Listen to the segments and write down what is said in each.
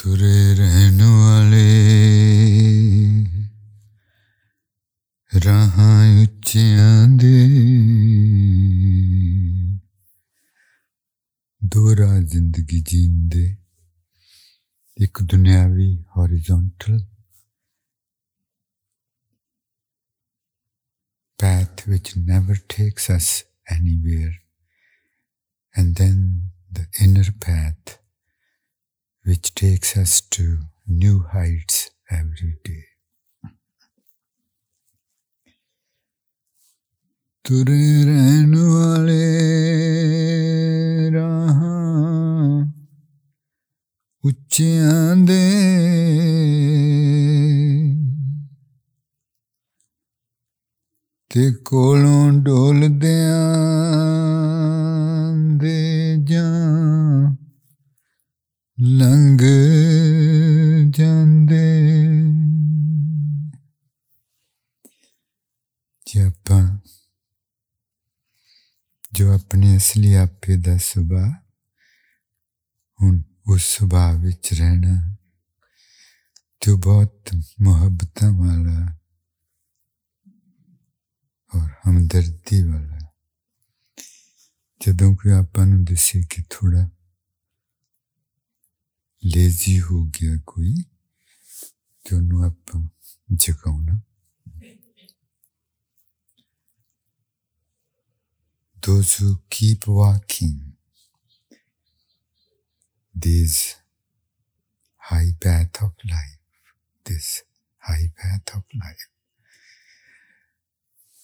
तुरे रहन वाले राह उच्चिया दे दो राह ज़िंदगी जींदे एक दुनियावी horizontal path which never takes us anywhere and then the inner path which takes us to new heights every day. ਤੁਰੇ ਰਹਿਣ ਵਾਲੇ ਰਾਹਾਂ ਉੱਚਿਆਂ ਦੇ ਤੇ ਕੋਲੋਂ ਡੋਲਦਿਆਂ ਦੇ ਜਾਂ ਲੰਘ ਜਾਂਦੇ ਜੇ ਆਪਾਂ ਜੋ ਆਪਣੇ ਅਸਲੀ ਆਪੇ ਦਾ ਸੁਭਾਅ ਹੁਣ ਉਸ ਸੁਭਾਅ ਵਿੱਚ ਰਹਿਣਾ ਜੋ ਬਹੁਤ ਮੁਹੱਬਤਾਂ ਵਾਲਾ ਔਰ ਹਮਦਰਦੀ ਵਾਲਾ ਜਦੋਂ ਕੋਈ ਆਪਾਂ ਨੂੰ ਦਿਸੇ ਕਿ ਥੋੜਾ Those who keep walking. This high path of life, this high path of life.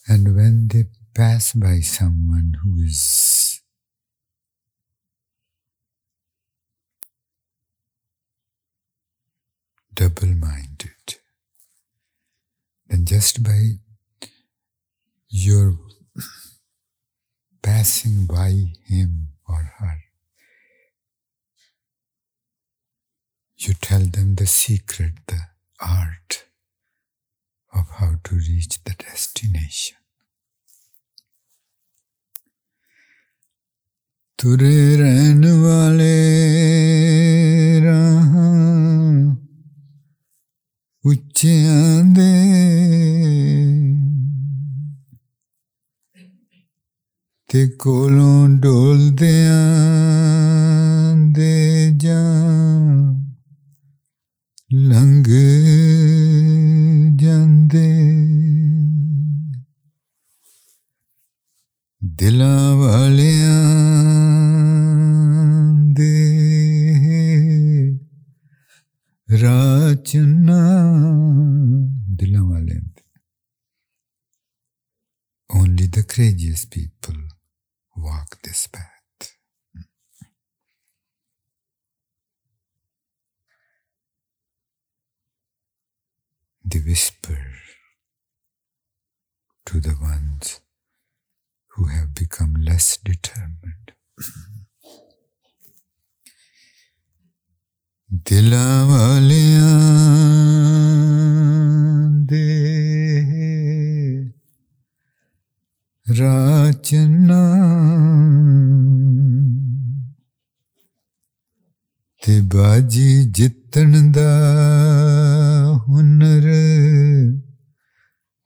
And when they pass by someone who is double minded. Then, just by your passing by him or her, you tell them the secret, the art of how to reach the destination. तुरे रहने वाले रहा ਉੱਚਿਆਂ ਦੇ ਤੇ ਕੋਲੋਂ ਡੋਲਦਿਆਂ ਦੇ ਜਾਂ ਲੰਘ ਜਾਂਦੇ ਦਿਲਾਂ ਵਾਲਿਆਂ रचना दिला Only the craziest people walk this path. They whisper to the ones who have become less determined. ਦਿਲਾਂ ਵਾਲਿਆਂ ਦੇ ਰਾਚਨਾ ਤੇ ਬਾਜੀ ਜਿੱਤਣ ਦਾ ਹੁਨਰ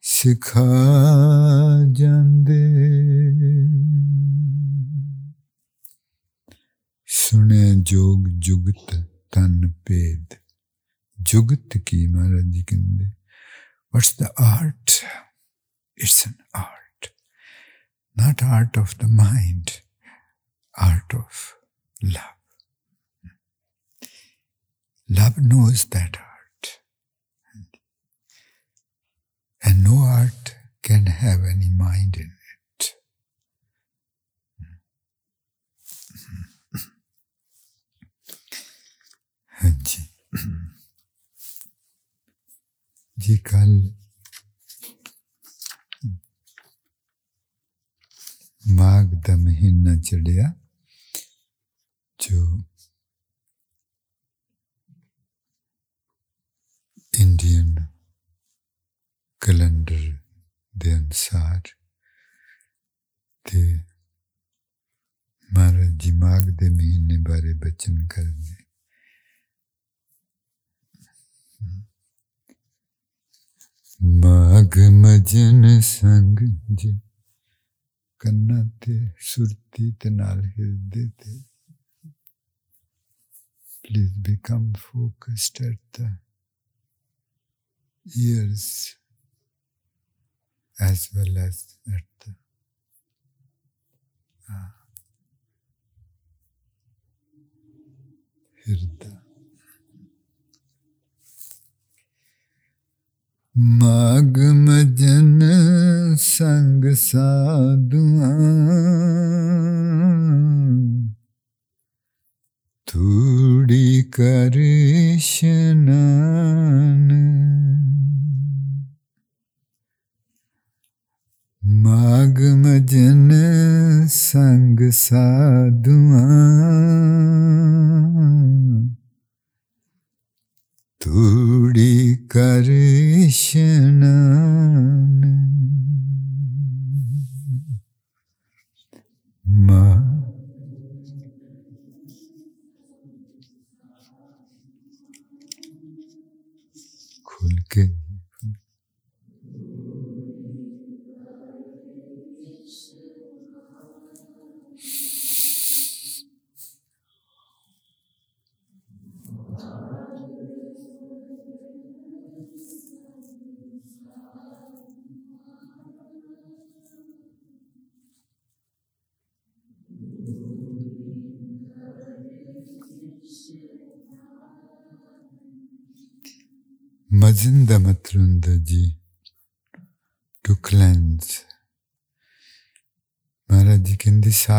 ਸਿਖਾ ਜਾਂਦੇ। ਸੁਣੇ ਜੋਗ ਜੁਗਤ तन पेद Jugat ki Maharaji Kinde. What's the art? It's an art. Not art of the mind, art of love. Love knows that art. And no art can have any mind in musical माघ द महीना चढ़िया जो Indian calendar के अनुसार महाराज जी माघ के महीने बारे बचन कर ਮਾਗ ਮਜਨ ਸੰਗ ਜੀ ਕੰਨਾਂ ਤੇ ਸੁਰਤੀ ਤੇ ਨਾਲ ਹਿਰਦੇ ਤੇ please become focused at the ears as well as at the uh, hृदय मागमजन संग साधुआ थोड़ी कर मागमजन संग साधुआ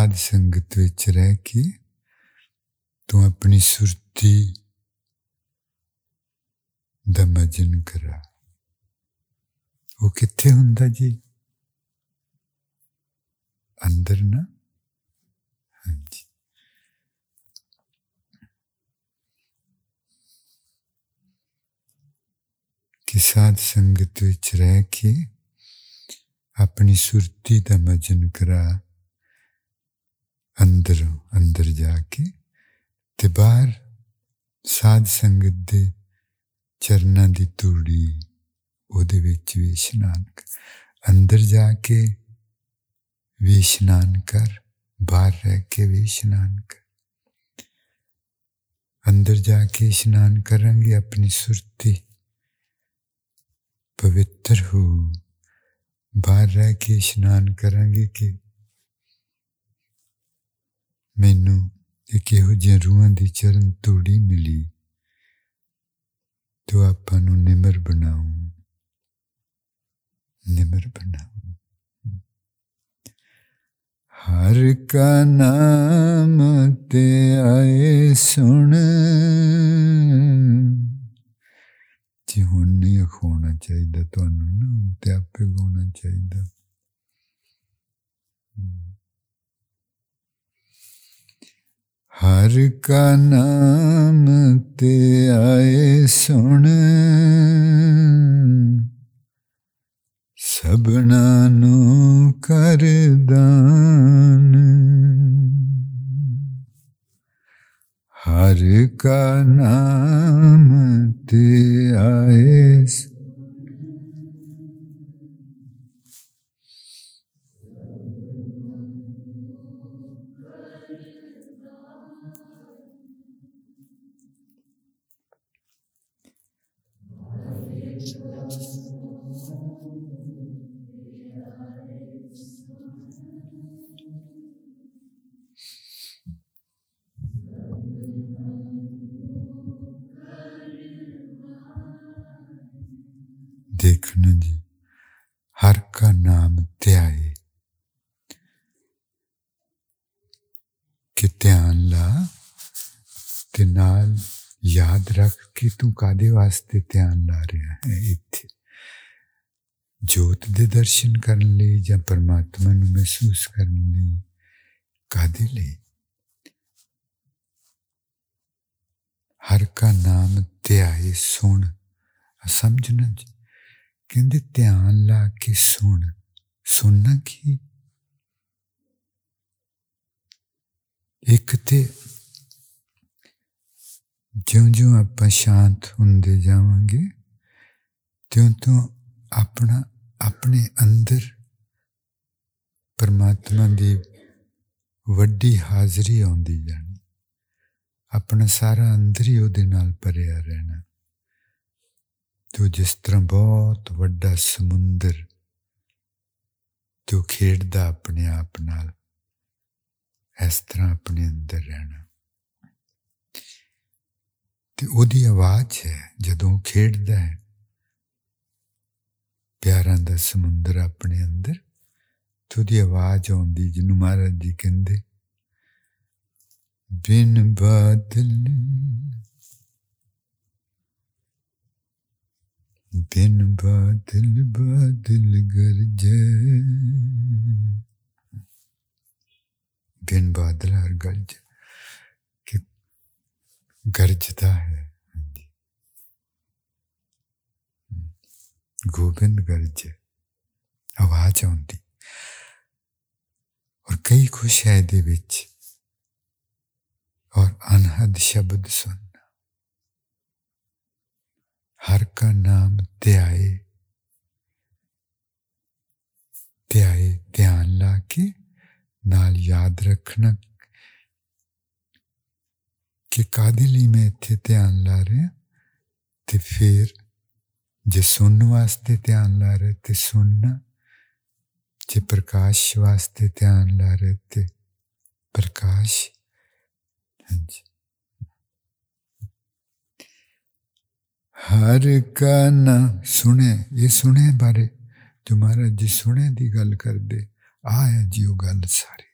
ਸਾਧ ਸੰਗਤ ਵਿੱਚ ਰਹਿ ਕੇ ਤੂੰ ਆਪਣੀ ਸੁਰਤੀ ਦਾ ਮਜਨ ਕਰਾ ਉਹ ਕਿੱਥੇ ਹੁੰਦਾ ਜੀ ਅੰਦਰ ਨਾ ਹਾਂਜੀ ਕਿ ਸਾਧ ਸੰਗਤ ਵਿੱਚ ਰਹਿ ਕੇ ਆਪਣੀ ਸੁਰਤੀ ਦਾ ਮਜਨ ਕਰਾ ਅੰਦਰ ਅੰਦਰ ਜਾ ਕੇ ਤੇ ਬਾਹਰ ਸਾਧ ਸੰਗਤ ਦੇ ਚਰਨਾਂ ਦੀ ਧੂੜੀ ਉਹਦੇ ਵਿੱਚ ਵੀ ਇਸ਼ਨਾਨ ਕਰ ਅੰਦਰ ਜਾ ਕੇ ਵੀ ਇਸ਼ਨਾਨ ਕਰ ਬਾਹਰ ਰਹਿ ਕੇ ਵੀ ਇਸ਼ਨਾਨ ਕਰ ਅੰਦਰ ਜਾ ਕੇ ਇਸ਼ਨਾਨ ਕਰਾਂਗੇ ਆਪਣੀ ਸੁਰਤੀ पवित्र हो बाहर रह के इशनान करेंगे कि ਮੈਨੂੰ ਇੱਕ ਇਹੋ ਜਿਹੇ ਰੂਹਾਂ ਦੀ ਚਰਨ ਤੋੜੀ ਮਿਲੀ ਤੋ ਆਪਾਂ ਨੂੰ ਨਿਮਰ ਬਣਾਉ ਨਿਮਰ ਬਣਾਉ ਹਰ ਕਾ ਨਾਮ ਤੇ ਆਏ ਸੁਣ ਜੀ ਹੁਣ ਨਹੀਂ ਹੋਣਾ ਚਾਹੀਦਾ ਤੁਹਾਨੂੰ ਨਾ ਤੇ ਆਪੇ ਗਾਉਣਾ ਚਾਹੀਦਾ ਹਰ ਕਾ ਨਾਮ ਤੇ ਆਏ ਸੁਣ। ਸਭਨਾ ਨੂੰ ਕਰ ਦਾਨ। ਹਰ ਕਾ ਨਾਮ ਤੇ ਆਏ ਰੱਖ ਕਿ ਤੂੰ ਕਾਦੇ ਵਾਸਤੇ ਧਿਆਨ ਲਾ ਰਿਹਾ ਹੈ ਇੱਥੇ ਜੋਤ ਦੇ ਦਰਸ਼ਨ ਕਰਨ ਲਈ ਜਾਂ ਪਰਮਾਤਮਾ ਨੂੰ ਮਹਿਸੂਸ ਕਰਨ ਲਈ ਕਾਦੇ ਲਈ ਹਰ ਕਾ ਨਾਮ ਧਿਆਏ ਸੁਣ ਸਮਝਣਾ ਜੀ ਕਹਿੰਦੇ ਧਿਆਨ ਲਾ ਕੇ ਸੁਣ ਸੁਣਨਾ ਕੀ ਇੱਕ ਤੇ ਜਿਉਂ-ਜਿਉਂ ਆਪਾਂ ਸ਼ਾਂਤ ਹੁੰਦੇ ਜਾਵਾਂਗੇ, ਤਿਉਂ-ਤਿਉਂ ਆਪਣਾ, ਆਪਣੇ ਅੰਦਰ ਪਰਮਾਤਮਾ ਦੀ ਵੱਡੀ ਹਾਜ਼ਰੀ ਆਉਂਦੀ ਜਾਣੀ। ਆਪਣਾ ਸਾਰਾ ਅੰਦਰ ਹੀ ਉਹਦੇ ਨਾਲ ਭਰਿਆ ਰਹਿਣਾ। ਤੋ ਜਿਸ ਤਰ੍ਹਾਂ ਬਹੁਤ ਵੱਡਾ ਸਮੁੰਦਰ ਜੋ ਖੇਡਦਾ ਆਪਣੇ ਆਪ ਨਾਲ, ਇਸ ਤਰ੍ਹਾਂ ਆਪਣੇ ਅੰਦਰ ਰਹਿਣਾ। ਤੇ ਉਹਦੀ ਆਵਾਜ਼ ਹੈ ਜਦੋਂ ਖੇਡਦਾ ਹੈ ਪਿਆਰਾਂ ਦਾ ਸਮੁੰਦਰ ਆਪਣੇ ਅੰਦਰ ਤੇ ਉਹਦੀ ਆਵਾਜ਼ ਆਉਂਦੀ ਜਿਹਨੂੰ ਮਹਾਰਾਜ ਜੀ ਕਹਿੰਦੇ ਬਿਨ ਬਾਦਲ ਬਿਨ ਬਾਦਲ ਬਾਦਲ ਗਰਜੇ ਬਿਨ ਬਾਦਲ ਹਰ ਗਰਜ ਕਿ गर्जता है। हाँ हम्म। गोविंद गर्ज। आवाज़ आती और कई खुश है दे विच। और अनहद शब्द सुनना हर का नाम त्याए। त्याए, ध्यान ला के नाल याद रखना कि cade li mette dhyan la re te fir जे सुन वास्ते ध्यान ला रहे तो सुनना, जो प्रकाश वास्ते ध्यान ला रहे तो प्रकाश। हाँ जी। हर का ना सुने, ये सुने बारे, जो महाराज जी सुने की गल करते आ है जी वो गल सारी।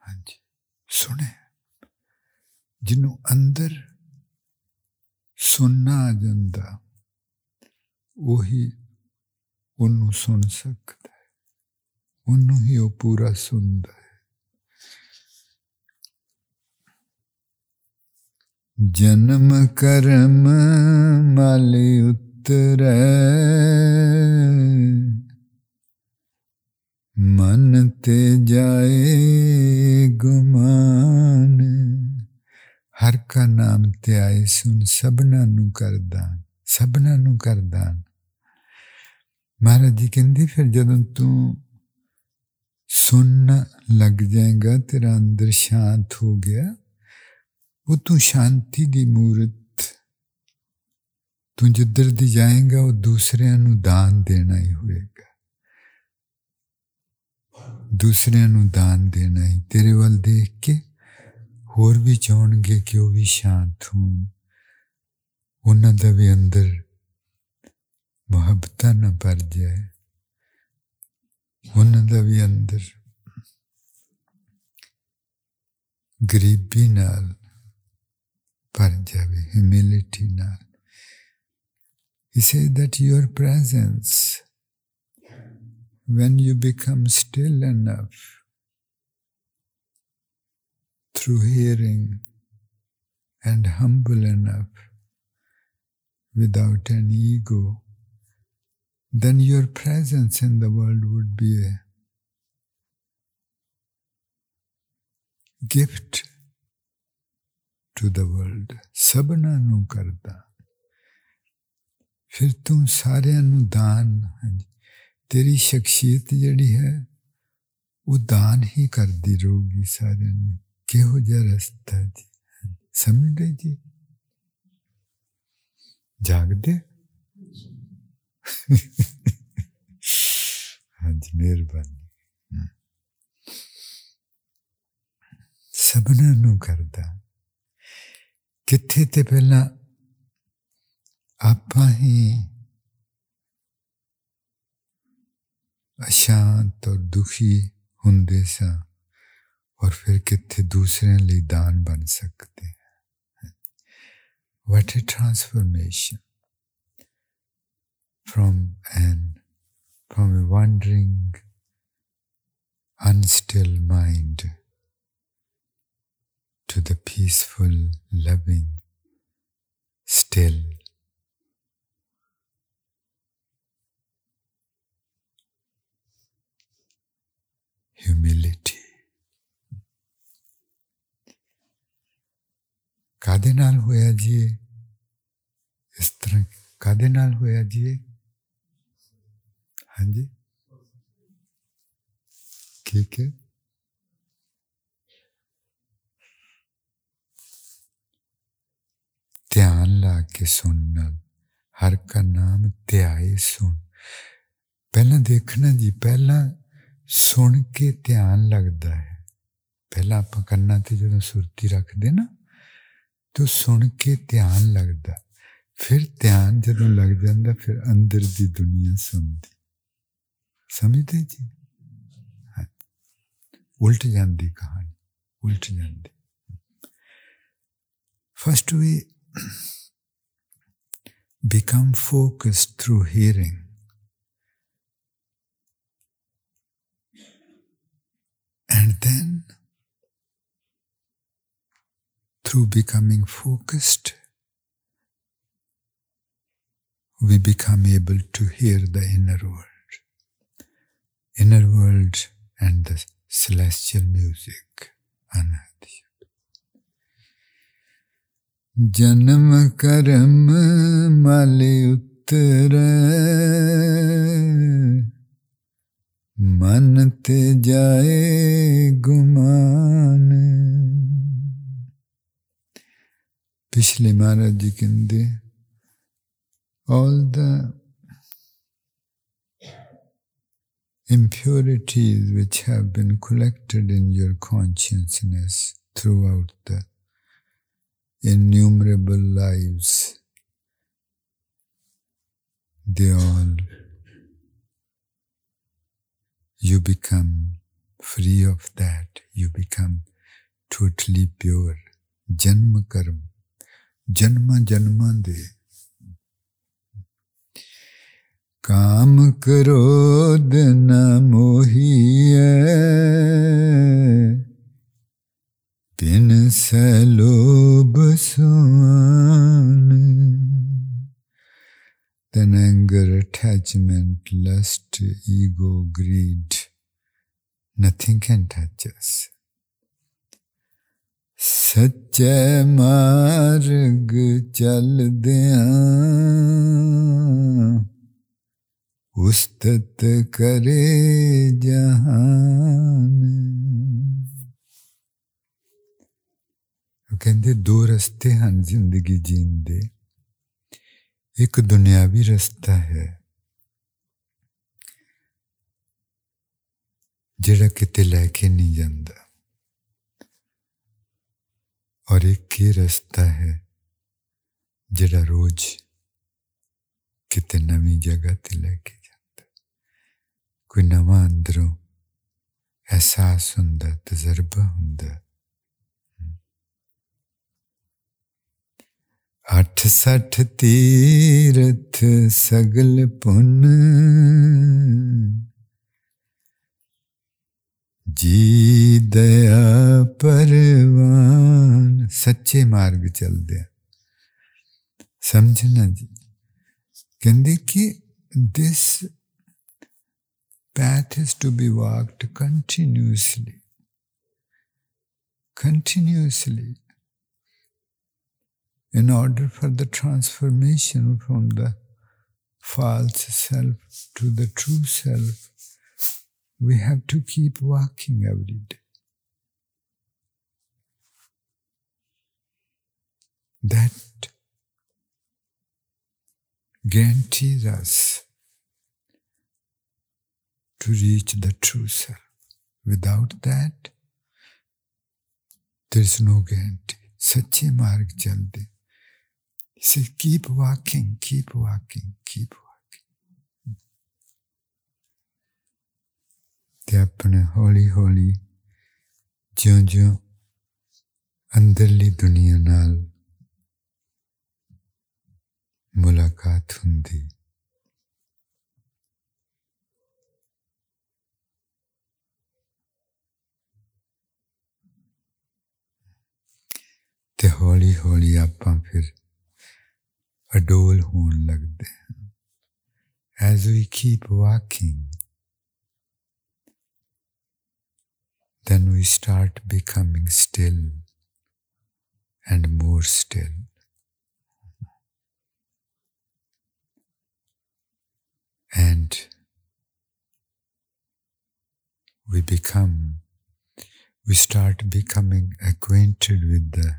हाँ जी, सुने। ਜਿਹਨੂੰ ਅੰਦਰ ਸੁਣਨਾ ਆ ਜਾਂਦਾ ਉਹੀ ਉਹਨੂੰ ਸੁਣ ਸਕਦਾ ਹੈ ਉਹਨੂੰ ਹੀ ਉਹ ਪੂਰਾ ਸੁਣਦਾ ਜਨਮ ਕਰਮ ਮਲ ਉਤਰੈ ਮਨ ਤੇ ਜਾਏ ਗੁਮਾਨ ਹਰ ਕਾ ਨਾਮ ਧਿਆਏ ਸੁਨ ਸਭਨਾ ਨੂੰ ਕਰਦਾਨ ਸਭਨਾ ਨੂੰ ਕਰਦਾਨ ਮਹਾਰਾਜ ਜੀ ਕਹਿੰਦੇ ਫਿਰ ਜਦੋਂ ਤੂੰ ਸੁਣਨ ਲੱਗ ਜਾਏਗਾ ਤੇਰਾ ਅੰਦਰ ਸ਼ਾਂਤ ਹੋ ਗਿਆ ਉਹ ਤੂੰ ਸ਼ਾਂਤੀ ਦੀ ਮੂਰਤ ਤੂੰ ਜਿੱਧਰ ਦੀ ਜਾਏਗਾ ਉਹ ਦੂਸਰਿਆਂ ਨੂੰ ਦਾਨ ਦੇਣਾ ਹੀ ਹੋਏਗਾ ਦੂਸਰਿਆਂ ਨੂੰ ਦਾਨ ਦੇਣਾ ਹੀ ਤੇਰੇ ਵੱਲ ਦੇਖ ਕੇ ਹੋਰ ਵੀ ਚਾਹਣਗੇ ਕਿ ਉਹ ਵੀ ਸ਼ਾਂਤ ਹੋਣ ਉਹਨਾਂ ਦਾ ਵੀ ਅੰਦਰ ਮੁਹੱਬਤਾਂ ਨਾ ਭਰ ਜਾਏ ਉਹਨਾਂ ਦਾ ਵੀ ਅੰਦਰ ਗਰੀਬੀ ਨਾਲ Panjabi, humility now. He said that your presence, when you become still enough through hearing and humble enough without any ego, then your presence in the world would be a gift to the world ਸਭਨਾ ਨੂੰ ਕਰਦਾ ਫਿਰ ਤੂੰ ਸਾਰਿਆਂ ਨੂੰ ਦਾਨ ਤੇਰੀ ਸ਼ਖਸੀਅਤ ਜਿਹੜੀ ਹੈ ਉਹ ਦਾਨ ਹੀ ਕਰਦੀ ਰਹੂਗੀ ਸਾਰਿਆਂ ਨੂੰ ਕਿਹੋ ਜਿਹਾ ਰਸਤਾ ਜੀ ਸਮਝਦੇ ਜੀ ਜਾਗਦੇ ਹਾਂਜੀ ਮਿਹਰਬਾਨੀ ਸਭਨਾ ਨੂੰ ਕਰਦਾ ਕਿੱਥੇ ਤੇ ਪਹਿਲਾਂ ਆਪਾਂ ਹੀ ਅਸ਼ਾਂਤ ਔਰ ਦੁਖੀ ਹੁੰਦੇ ਸਾਂ ਔਰ ਫਿਰ ਕਿੱਥੇ ਦੂਸਰਿਆਂ ਲਈ ਦਾਨ ਬਣ ਸਕਦੇ ਹਾਂ what a transformation from an from a wandering unstill mind to the peaceful, loving, still. Humility. ਕਾਦੇ ਨਾਲ ਹੋਇਆ ਜੀ ਇਸ ਤਰ੍ਹਾਂ ਕਾਦੇ ਨਾਲ ਹੋਇਆ ਜੀ ਹਾਂਜੀ ਠੀਕ ਹੈ ਧਿਆਨ ਲਾ ਕੇ ਸੁਣਨਾ ਹਰ ਕਾ ਨਾਮ ਧਿਆਏ ਸੁਣ ਪਹਿਲਾਂ ਦੇਖਣਾ ਜੀ ਪਹਿਲਾਂ ਸੁਣ ਕੇ ਧਿਆਨ ਲੱਗਦਾ ਹੈ ਪਹਿਲਾਂ ਆਪਾਂ ਕੰਨਾਂ ਤੇ ਜਦੋਂ ਸੁਰਤੀ ਰੱਖਦੇ ਨਾ ਤੋ ਸੁਣ ਕੇ ਧਿਆਨ ਲੱਗਦਾ ਫਿਰ ਧਿਆਨ ਜਦੋਂ ਲੱਗ ਜਾਂਦਾ ਫਿਰ ਅੰਦਰ ਦੀ ਦੁਨੀਆ ਸੁਣਦੀ ਸਮਝਦੇ ਜੀ ਉਲਟ ਜਾਂਦੀ ਕਹਾਣੀ ਉਲਟ ਜਾਂਦੀ first we become focused through hearing. to becoming focused, we become able to hear the inner world. Inner world and the celestial music, Anadi. जन्म कर्म मल उतर मन ते जाए गुमान to Shri Maharaj, you all the impurities which have been collected in your consciousness throughout the innumerable lives, they all you become free of that, you become totally pure. Janma. जन्म जन्म दे। काम क्रोध न मोही तिन सलोभ सुन तन anger attachment lust ego greed nothing can touch us ਸੱਚੇ ਮਾਰਗ ਚੱਲਦਿਆਂ, ਉਸਤਤ ਕਰੇ ਜਹਾਨ। ਕਹਿੰਦੇ, ਦੋ ਰਸਤੇ ਹਨ ਜ਼ਿੰਦਗੀ ਜੀਣ ਦੇ। ਇੱਕ ਦੁਨਿਆਵੀ ਰਸਤਾ ਹੈ, ਜਿਹੜਾ ਕਿਤੇ ਲੈ ਕੇ ਨਹੀਂ ਜਾਂਦਾ। और एक ये रस्ता है जरा रोज कितने नवी जगह ते लेके जाता कोई नवा अंदरों एहसास होंगे तजर्बा हों अठ सठ तीरथ सगल पुन जी दया परवान। सच्चे मार्ग चल दिया समझना जी? कहते कि this path is to be walked continuously continuously in order for the transformation from the false self to the true self We have to keep working every day. That guarantees us to reach the true self. Without that, there is no guarantee. Sachi marg jaldi. He says, keep walking, keep walking, keep walking. ਤੇ ਆਪਣੇ ਹੌਲੀ ਹੌਲੀ ਜਿਉਂ ਜਿਉਂ ਅੰਦਰਲੀ ਦੁਨੀਆ ਨਾਲ ਮੁਲਾਕਾਤ ਹੁੰਦੀ ਤੇ ਹੌਲੀ ਹੌਲੀ ਆਪਾਂ ਫਿਰ ਅਡੋਲ ਹੋਣ ਲੱਗਦੇ ਹਾਂ as we keep walking then we start becoming still and more still and we become, we start becoming acquainted with the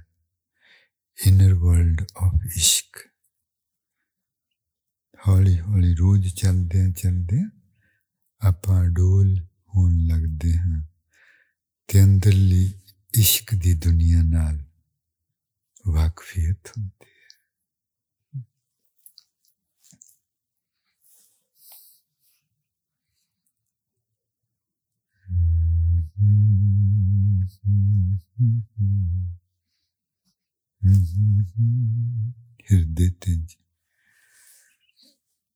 inner world of ishq. ਹੌਲੀ ਹੌਲੀ ਰੋਜ਼ ਚੱਲਦੇ ਚੱਲਦੇ ਆਪਾਂ ਡੋਲ ਹੋਣ ਲੱਗਦੇ ਹਾਂ ਤੇ ਅੰਦਰਲੀ ਇਸ਼ਕ ਦੀ ਦੁਨੀਆ ਨਾਲ ਵਾਕਫੀਅਤ ਹੁੰਦੀ हृदय तेज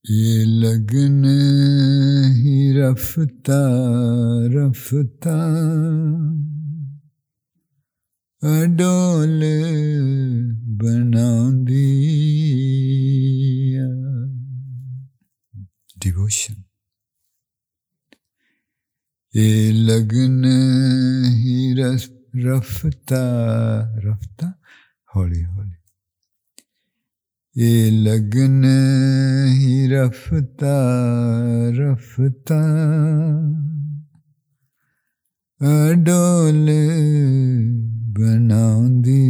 ये लगन ही रफ्ता रफ्ता। अडोल बनांदी डिवोशन ये लगन ही रफ्ता रफ्ता। हौली हौली। ये लगन ही रफ्ता रफ्ता। अडोल बनांदी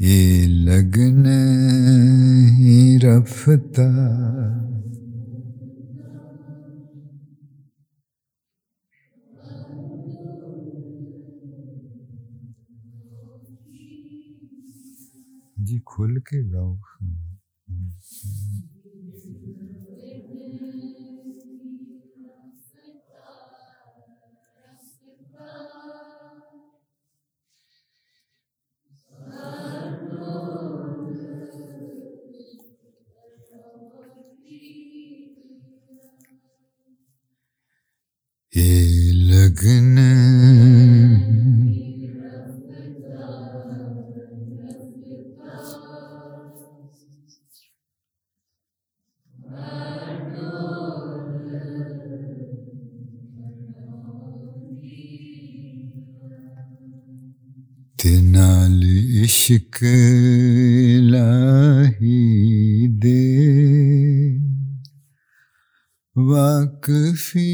ये लगन ही रफ्ता। जी खुल के गाओ। goofy.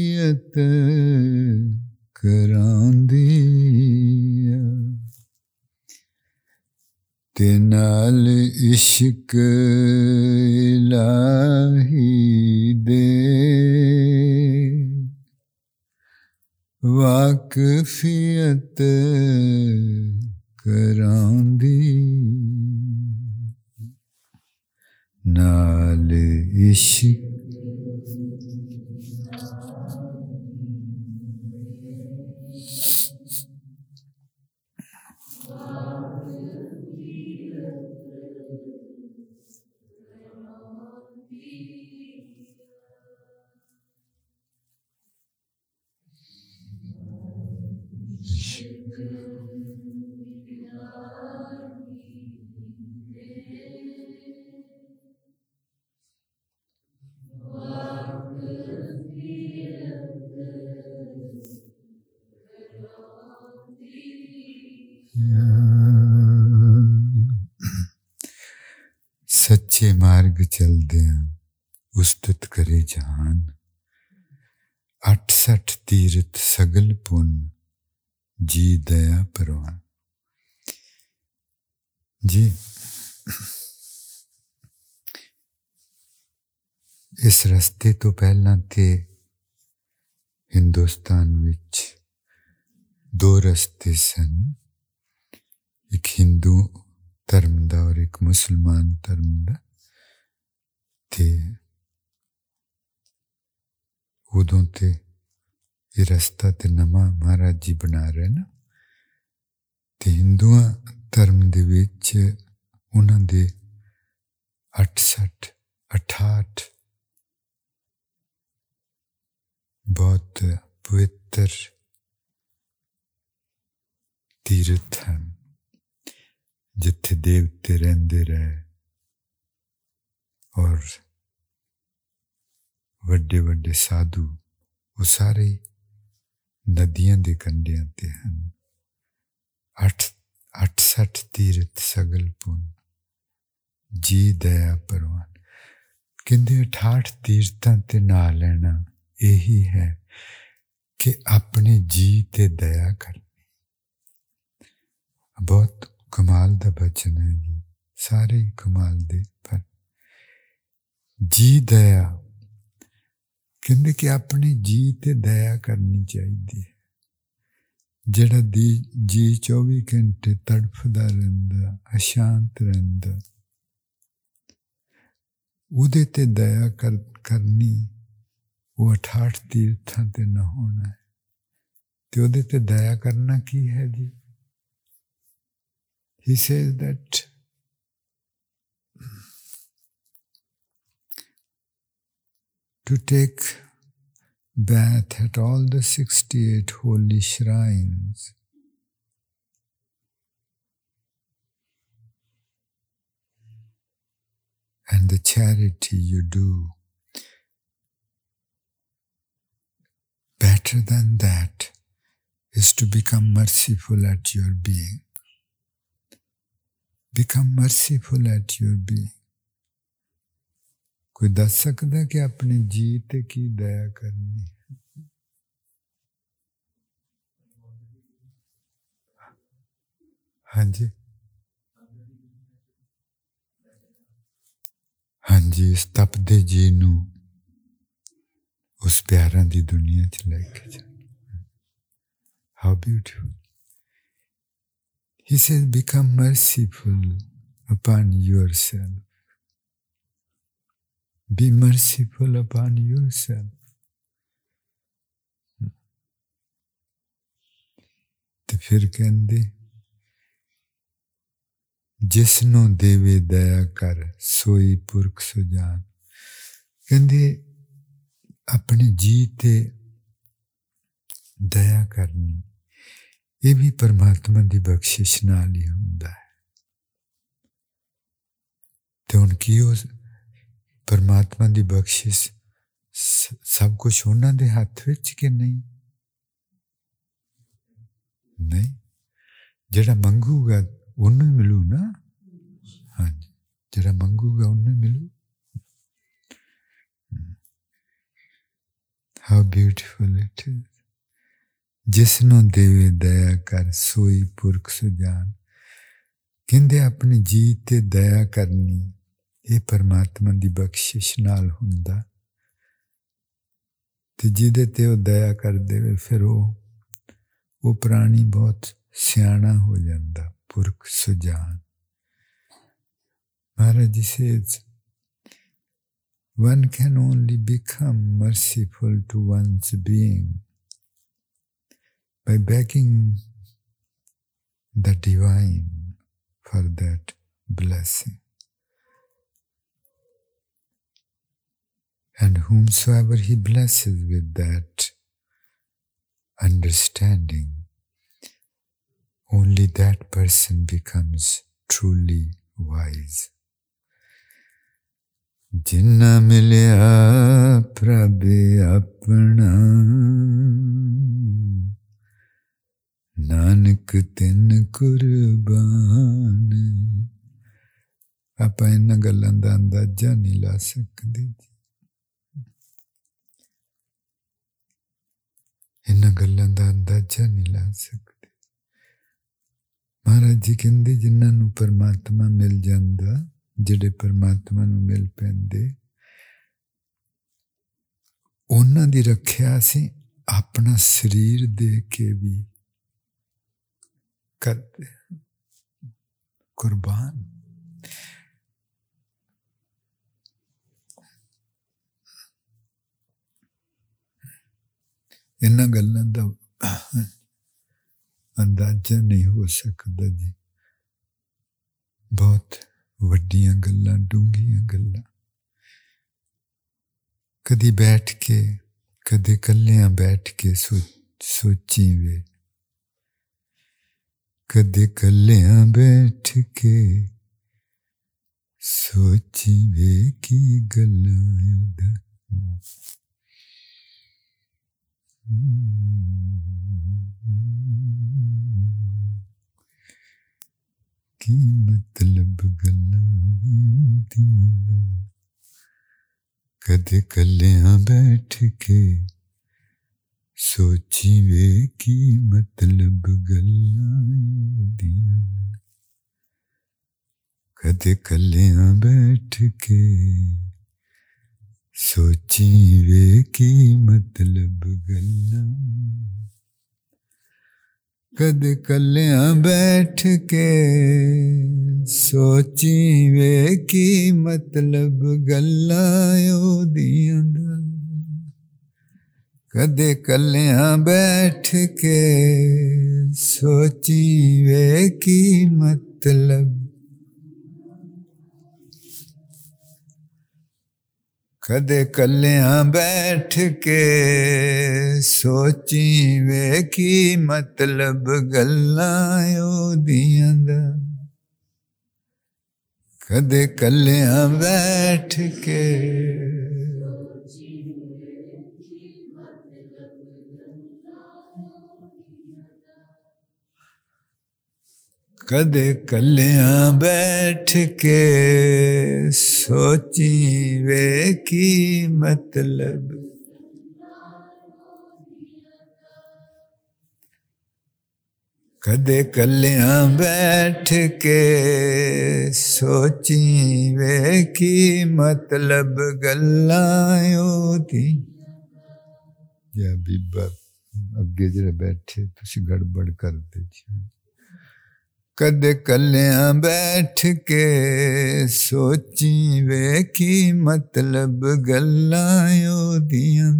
ਇਸ ਰਸਤੇ ਤੋਂ ਪਹਿਲਾਂ ਤੇ ਹਿੰਦੁਸਤਾਨ ਵਿੱਚ ਦੋ ਰਸਤੇ ਸਨ ਇੱਕ ਹਿੰਦੂ ਧਰਮ ਦਾ ਔਰ ਇੱਕ ਮੁਸਲਮਾਨ ਧਰਮ ਦਾ ਤੇ ਉਦੋਂ ਤੇ ਇਹ ਰਸਤਾ ਤੇ ਨਵਾਂ ਮਹਾਰਾਜ ਜੀ ਬਣਾ ਰਹੇ ਨਾ ਤੇ ਹਿੰਦੂਆਂ ਧਰਮ ਦੇ ਵਿੱਚ ਉਹਨਾਂ ਦੇ ਬਹੁਤ ਪਵਿੱਤਰ ਤੀਰਥ ਹਨ ਜਿੱਥੇ ਦੇਵਤੇ ਰਹਿੰਦੇ ਰਹੇ ਔਰ ਵੱਡੇ ਵੱਡੇ ਸਾਧੂ ਉਹ ਸਾਰੇ ਨਦੀਆਂ ਦੇ ਕੰਢਿਆਂ ਤੇ ਹਨ 8 68 ਤੀਰਥ ਸਗਲ ਪੁੰਨ ਜੀ ਦਇਆ ਪਰਵਾਨ ਕਹਿੰਦੇ 68 ਤੀਰਥਾਂ ਤੇ ਨਾ ਲੈਣਾ ਇਹੀ ਹੈ ਕਿ ਆਪਣੇ ਜੀ ਤੇ ਦਇਆ ਕਰਨੀ ਬਹੁਤ ਕਮਾਲ ਦਾ ਬਚਨ ਹੈ ਜੀ ਸਾਰੇ ਕਮਾਲ ਦੇ ਪਰ ਜੀ ਦਇਆ ਕਹਿੰਦੇ ਕਿ ਆਪਣੇ ਜੀ ਤੇ ਦਇਆ ਕਰਨੀ ਚਾਹੀਦੀ ਹੈ ਜਿਹੜਾ ਦੀ ਜੀ 24 ਘੰਟੇ ਤੜਫਦਾ ਰਹਿੰਦਾ ਅਸ਼ਾਂਤ ਰਹਿੰਦਾ ਉਹਦੇ ਤੇ ਦਇਆ ਕਰ ਕਰਨੀ ਉਹ 68 ਤੀਰਥਾਂ ਤੇ ਨਾ ਹੋਣਾ ਹੈ ਤੇ ਉਹਦੇ ਤੇ ਦਇਆ ਕਰਨਾ ਕੀ ਹੈ ਜੀ he says that to take bath at all the 68 holy shrines and the charity you do. better than that is to become merciful at your being. Become merciful at your being कोई दस सकता कि अपने जीत की दया करनी है? हाँ जी। हाँ जी इस तपदे जी ਨੂੰ उस प्यारा दी दुनिया च लेके जाएँगे how beautiful He says, become merciful upon yourself. Be merciful upon yourself. तो फिर कहते जिसनों देवे दया कर सोई पुरख सुजान कहते ਕਹਿੰਦੇ ਆਪਣੇ ਜੀ ਤੇ ਦਇਆ ਕਰਨੀ ਇਹ ਵੀ ਪਰਮਾਤਮਾ ਦੀ ਬਖਸ਼ਿਸ਼ ਨਾਲ ਹੀ ਹੁੰਦਾ ਹੈ ਤੇ ਹੁਣ ਕੀ ਹੋ ਪਰਮਾਤਮਾ ਦੀ ਬਖਸ਼ਿਸ਼ ਸਭ ਕੁਝ ਉਹਨਾਂ ਦੇ ਹੱਥ ਵਿੱਚ ਕਿ ਨਹੀਂ ਨਹੀਂ ਜਿਹੜਾ ਮੰਗੂਗਾ ਉਹਨੂੰ ਹੀ ਮਿਲੂ ਨਾ ਹਾਂਜੀ ਜਿਹੜਾ ਮੰਗੂਗਾ ਉਹਨੂੰ ਮਿਲੂ ਹਾਊ ਬਿਊਟੀਫੁਲ ਇਟ ਇਜ਼ ਜਿਸ ਨੂੰ ਦੇਵੇ ਦਇਆ ਕਰ ਸੋਈ ਪੁਰਖ ਸੁਜਾਨ। ਕਹਿੰਦੇ ਆਪਣੇ ਜੀ ਤੇ ਦਇਆ ਕਰਨੀ ਇਹ ਪਰਮਾਤਮਾ ਦੀ ਬਖਸ਼ਿਸ਼ ਨਾਲ ਹੁੰਦਾ। ਤੇ ਜਿਹਦੇ ਤੇ ਉਹ ਦਇਆ ਕਰ ਦੇਵੇ ਫਿਰ ਉਹ ਉਹ ਪ੍ਰਾਣੀ ਬਹੁਤ ਸਿਆਣਾ ਹੋ ਜਾਂਦਾ ਪੁਰਖ ਸੁਜਾਨ। Maharaj says, one can only become merciful to one's being by begging the divine for that blessing. And whomsoever he blesses with that understanding, only that person becomes truly wise. ਜਿੰਨਾ ਮਿਲਿਆ ਪ੍ਰਭ ਆਪਣਾ। ਨਾਨਕ ਤਿੰਨ ਕੁਰਬਾਨ। ਆਪਾਂ ਇਹਨਾਂ ਗੱਲਾਂ ਦਾ ਅੰਦਾਜ਼ਾ ਨਹੀਂ ਲਾ ਸਕਦੇ ਇਹਨਾਂ ਗੱਲਾਂ ਦਾ ਅੰਦਾਜ਼ਾ ਨਹੀਂ ਲਾ ਸਕਦੇ। ਮਹਾਰਾਜ ਜੀ ਕਹਿੰਦੇ ਜਿਨ੍ਹਾਂ ਨੂੰ ਪਰਮਾਤਮਾ ਮਿਲ ਜਾਂਦਾ ਜਿਹੜੇ ਪਰਮਾਤਮਾ ਨੂੰ ਮਿਲ ਪੈਂਦੇ ਉਹਨਾਂ ਦੀ ਰੱਖਿਆ ਅਸੀਂ ਆਪਣਾ ਸਰੀਰ ਦੇ ਕੇ ਵੀ ਕਰਦੇ ਕੁਰਬਾਨ ਇਹਨਾਂ ਗੱਲਾਂ ਦਾ ਅੰਦਾਜ਼ਾ ਨਹੀਂ ਹੋ ਸਕਦਾ ਜੀ ਬਹੁਤ ਵੱਡੀਆਂ ਗੱਲਾਂ ਡੂੰਘੀਆਂ ਗੱਲਾਂ ਕਦੀ ਬੈਠ ਕੇ ਕਦੇ ਕੱਲਿਆਂ ਬੈਠ ਕੇ ਸੋਚੀ ਵੇ ਕਦੇ ਕੱਲਿਆਂ ਬੈਠ ਕੇ ਸੋਚੀ ਵੇ ਕੀ ਗੱਲਾਂ ਉਹਦਾ की मतलब गल्लां होंदियाँ ने। कदे कल्लियाँ बैठ के सोची वे की मतलब गल्लां होंदियाँ ने। कदे कल्लियाँ बैठ के सोची वे की मतलब गल्लां कद कल्याण बैठ के सोची वे की मतलब गल्ला ओदियाँ कद कल बैठ के सोची वे की मतलब ਕਦੇ ਕੱਲਿਆਂ ਬੈਠ ਕੇ ਸੋਚੀ ਵੇ ਕੀ ਮਤਲਬ ਗੱਲਾਂ ਉਹਦੀਆਂ ਦਾ ਕਦੇ ਕੱਲਿਆਂ ਬੈਠ ਕੇ कद कलियाँ बैठ के सोची वे की मतलब। कद कलिया बैठ के सोची वे की मतलब गल्लां बीबा अगे जरा बैठे तुम गड़बड़ करते जी कद कल्या बैठ के सोची वे की मतलब गल्लां ओदियाँ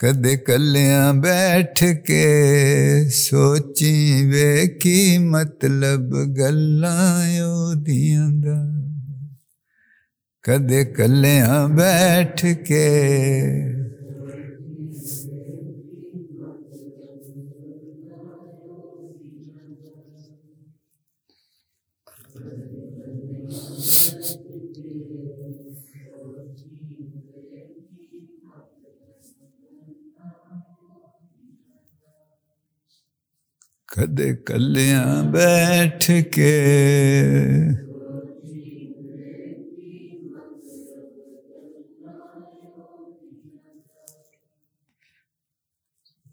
कद कल्या बैठ के सोची वे की मतलब गल्लां ओदियाँ कद कल्या बैठ के कद कलिया बैठ के।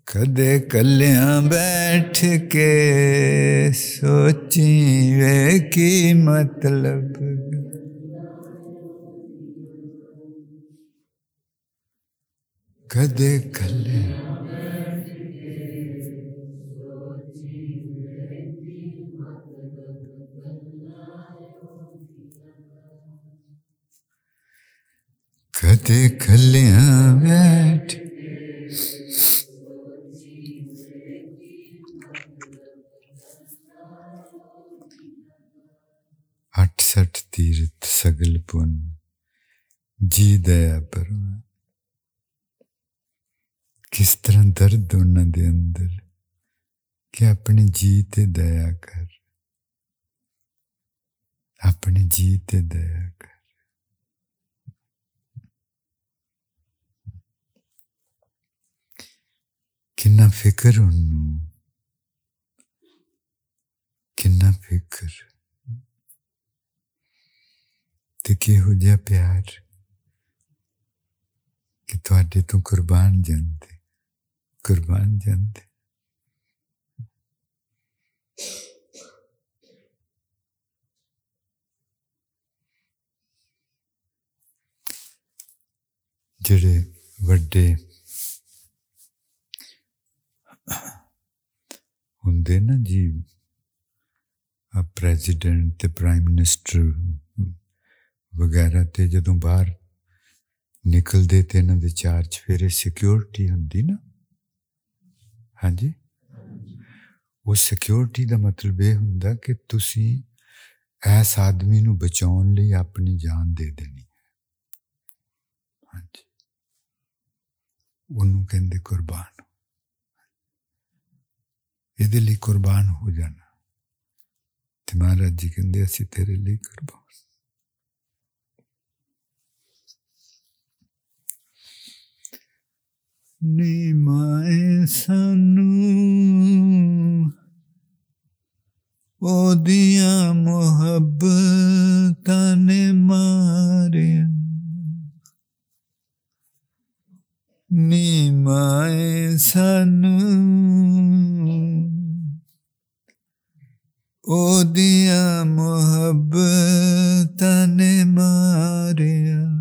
कद कलिया बैठ के सोची वे की मतलब। कद कलिया ਕਦੇ ਕੱਲਿਆਂ ਬੈਠ ਅੱਠ ਸੱਠ ਤੀਰਥ ਸਗਲ ਪੁੰਨ ਜੀ ਦਇਆ ਪਰਵਾ ਕਿਸ ਤਰ੍ਹਾਂ ਦਰਦ ਉਹਨਾਂ ਦੇ ਅੰਦਰ ਕਿ ਆਪਣੇ ਜੀ ਤੇ ਦਇਆ ਕਰ ਆਪਣੇ ਜੀ ਤੇ ਦਇਆ ਕਰ ਕਿੰਨਾ ਫਿਕਰ ਉਹਨੂੰ ਕਿੰਨਾ ਫਿਕਰ ਤੇ ਕਿਹੋ ਜਿਹਾ ਪਿਆਰ ਕਿ ਤੁਹਾਡੇ ਤੋਂ ਕੁਰਬਾਨ ਜਾਂਦੇ ਕੁਰਬਾਨ ਜਾਂਦੇ ਜਿਹੜੇ ਵੱਡੇ ਹੁੰਦੇ ਨਾ ਜੀ ਆ ਪ੍ਰੈਜ਼ੀਡੈਂਟ ਤੇ ਪ੍ਰਾਈਮ ਮਿਨਿਸਟਰ ਵਗੈਰਾ ਤੇ ਜਦੋਂ ਬਾਹਰ ਨਿਕਲਦੇ ਤੇ ਇਹਨਾਂ ਦੇ ਚਾਰ ਚਫੇਰੇ ਸਿਕਿਉਰਿਟੀ ਹੁੰਦੀ ਨਾ ਹਾਂਜੀ ਉਹ ਸਿਕਿਉਰਿਟੀ ਦਾ ਮਤਲਬ ਇਹ ਹੁੰਦਾ ਕਿ ਤੁਸੀਂ ਐਸ ਆਦਮੀ ਨੂੰ ਬਚਾਉਣ ਲਈ ਆਪਣੀ ਜਾਨ ਦੇ ਦੇਣੀ ਹਾਂਜੀ ਉਹਨੂੰ ਕਹਿੰਦੇ ਕੁਰਬਾਨ ਇਹਦੇ ਲਈ ਕੁਰਬਾਨ ਹੋ ਜਾਣਾ ਤੇ ਮਹਾਰਾਜ ਜੀ ਕਹਿੰਦੇ ਅਸੀਂ ਤੇਰੇ ਲਈ ਕੁਰਬਾਨ ਨੇ ਮਾਏ ਸਾਨੂੰ ਉਹਦੀਆਂ ਮੁਹੱਬਤਾਂ ਨੇ ਮਾਰਿਆ ਨੀ ਮਾਏ ਸਾਨੂੰ ओ दिया मोहब्बत ने मारिया।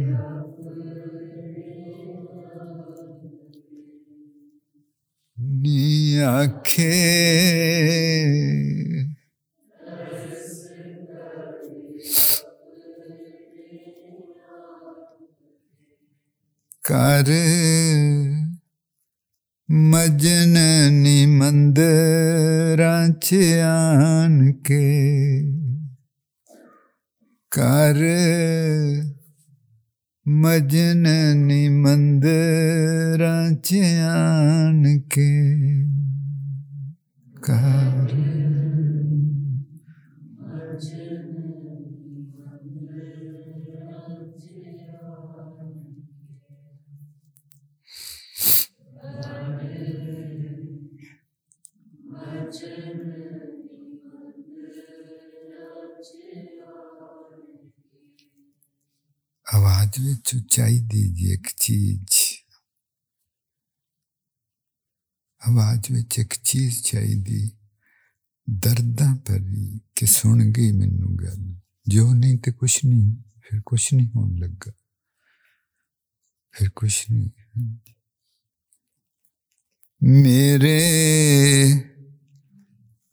अपनी आँखें। कर मजन निमंद रान के। कर मजननी निमंद रचयान के कार आवाज़ में उचाई दीजिए एक चीज़। आवाज़ में एक चीज़ चाहिए दर्दा भरी कि सुन गई मैनू गल। जो नहीं तो कुछ नहीं, फिर कुछ नहीं होने लगा। फिर कुछ नहीं हाँ मेरे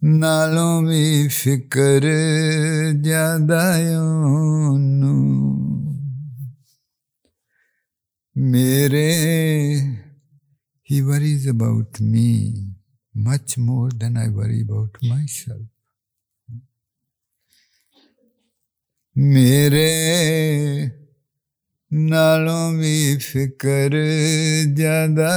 नालों भी फ़िक्र ज़्यादा ओनू मेरे ही worry is about me much more than I worry about myself मेरे नालों भी फिकर ज़्यादा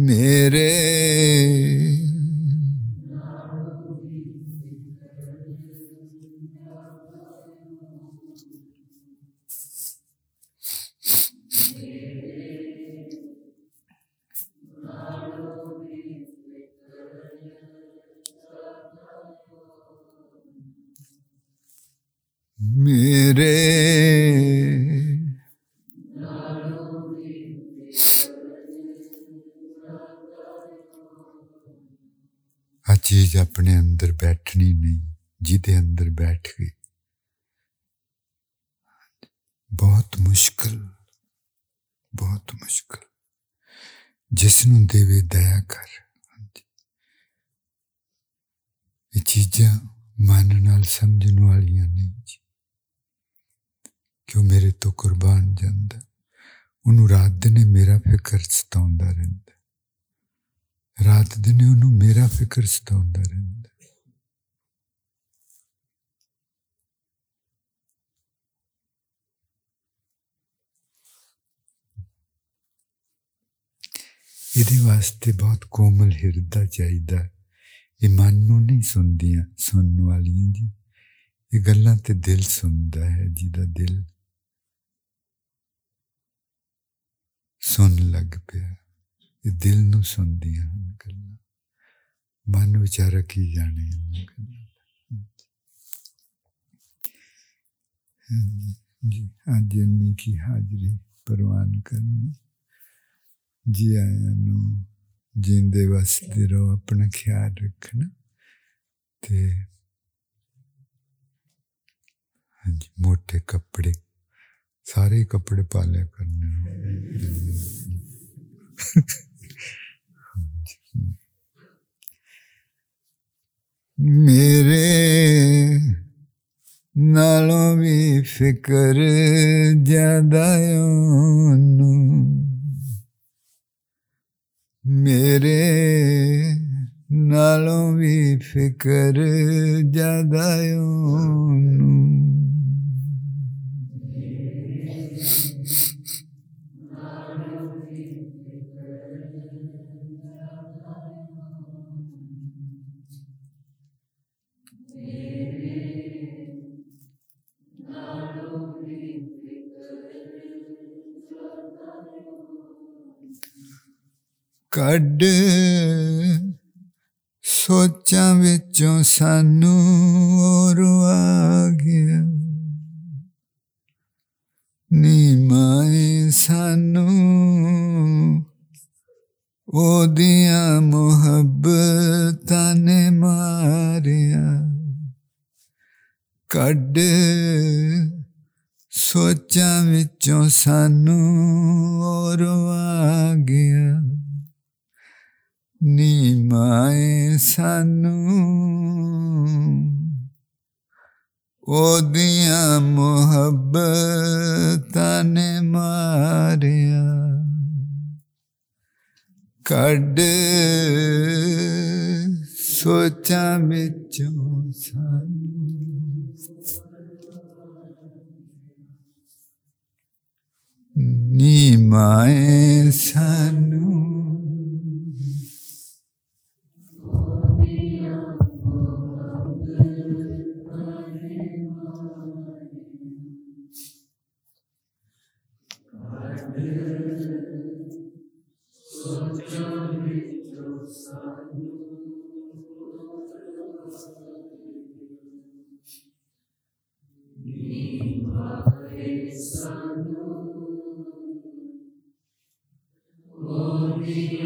मेरे ਮੇਰੇ ਮੇਰੇ ਆ ਚੀਜ਼ ਆਪਣੇ ਅੰਦਰ ਬੈਠਣੀ ਨਹੀਂ, ਜਿਹਦੇ ਅੰਦਰ ਬੈਠ ਗਈ। ਬਹੁਤ ਮੁਸ਼ਕਲ ਬਹੁਤ ਮੁਸ਼ਕਲ। ਜਿਸ ਨੂੰ ਦੇਵੇ ਦਇਆ ਕਰ। ਇਹ ਚੀਜ਼ਾਂ ਮਨ ਨਾਲ ਸਮਝਣ ਵਾਲੀਆਂ ਨਹੀਂ ਜੀ ਕਿਉਂ ਮੇਰੇ ਤੋਂ ਕੁਰਬਾਨ ਜਾਂਦਾ ਉਹਨੂੰ ਰਾਤ ਦਿਨੇ ਮੇਰਾ ਫਿਕਰ ਸਤਾਉਂਦਾ ਰਹਿੰਦਾ ਰਾਤ ਦਿਨੇ ਉਹਨੂੰ ਮੇਰਾ ਫਿਕਰ ਸਤਾਉਂਦਾ ਰਹਿੰਦਾ ਇਹਦੇ ਵਾਸਤੇ ਬਹੁਤ ਕੋਮਲ ਹਿਰਦਾ ਚਾਹੀਦਾ ਇਹ ਮਨ ਨੂੰ ਨਹੀਂ ਸੁਣਦੀਆਂ ਸੁਣਨ ਵਾਲੀਆਂ ਜੀ ਇਹ ਗੱਲਾਂ ਤੇ ਦਿਲ ਸੁਣਦਾ ਹੈ ਜਿਹਦਾ ਦਿਲ ਸੁਣ ਲੱਗ ਪਿਆ ਇਹ ਦਿਲ ਨੂੰ ਸੁਣਦੀਆਂ ਹਨ ਗੱਲਾਂ ਮਨ ਵਿਚਾਰਾ ਕੀ ਜਾਣੇ ਇਹਨਾਂ ਗੱਲਾਂ ਜੀ ਅੱਜ ਇੰਨੀ ਕੀ ਹਾਜ਼ਰੀ ਪ੍ਰਵਾਨ ਕਰਨੀ ਜੀ ਆਇਆਂ ਨੂੰ ਜਿੰਦੇ ਵਸਦੇ ਰਹੋ ਆਪਣਾ ਖਿਆਲ ਰੱਖਣਾ ਤੇ ਹਾਂਜੀ ਮੋਟੇ ਕੱਪੜੇ सारे कपड़े पाले करने। मेरे नालों भी फ़िक्र ज़्यादा मेरे नालों भी फ़िक्र ज़्यादा ਕੱਢ। ਸੋਚਾਂ ਵਿੱਚੋਂ ਸਾਨੂੰ ਔਰ ਆ ਗਿਆ। ਨੀ ਮਾਏ ਸਾਨੂੰ, ਉਹਦੀਆਂ ਮੁਹੱਬਤਾਂ ਨੇ ਮਾਰਿਆ। ਕੱਢ। ਸੋਚਾਂ ਵਿੱਚੋਂ ਸਾਨੂੰ ਔਰ ਆ ਗਿਆ। ਨੀ ਮਾਏ ਸਾਨੂੰ ਉਹਦੀਆਂ ਮੁਹੱਬਤਾਂ ਨੇ ਮਾਰਿਆ ਕੱਢ ਸੋਚਾਂ ਵਿੱਚੋਂ ਸਾਨੂੰ ਨੀ ਮਾਏ ਸਾਨੂੰ Thank you.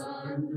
sun.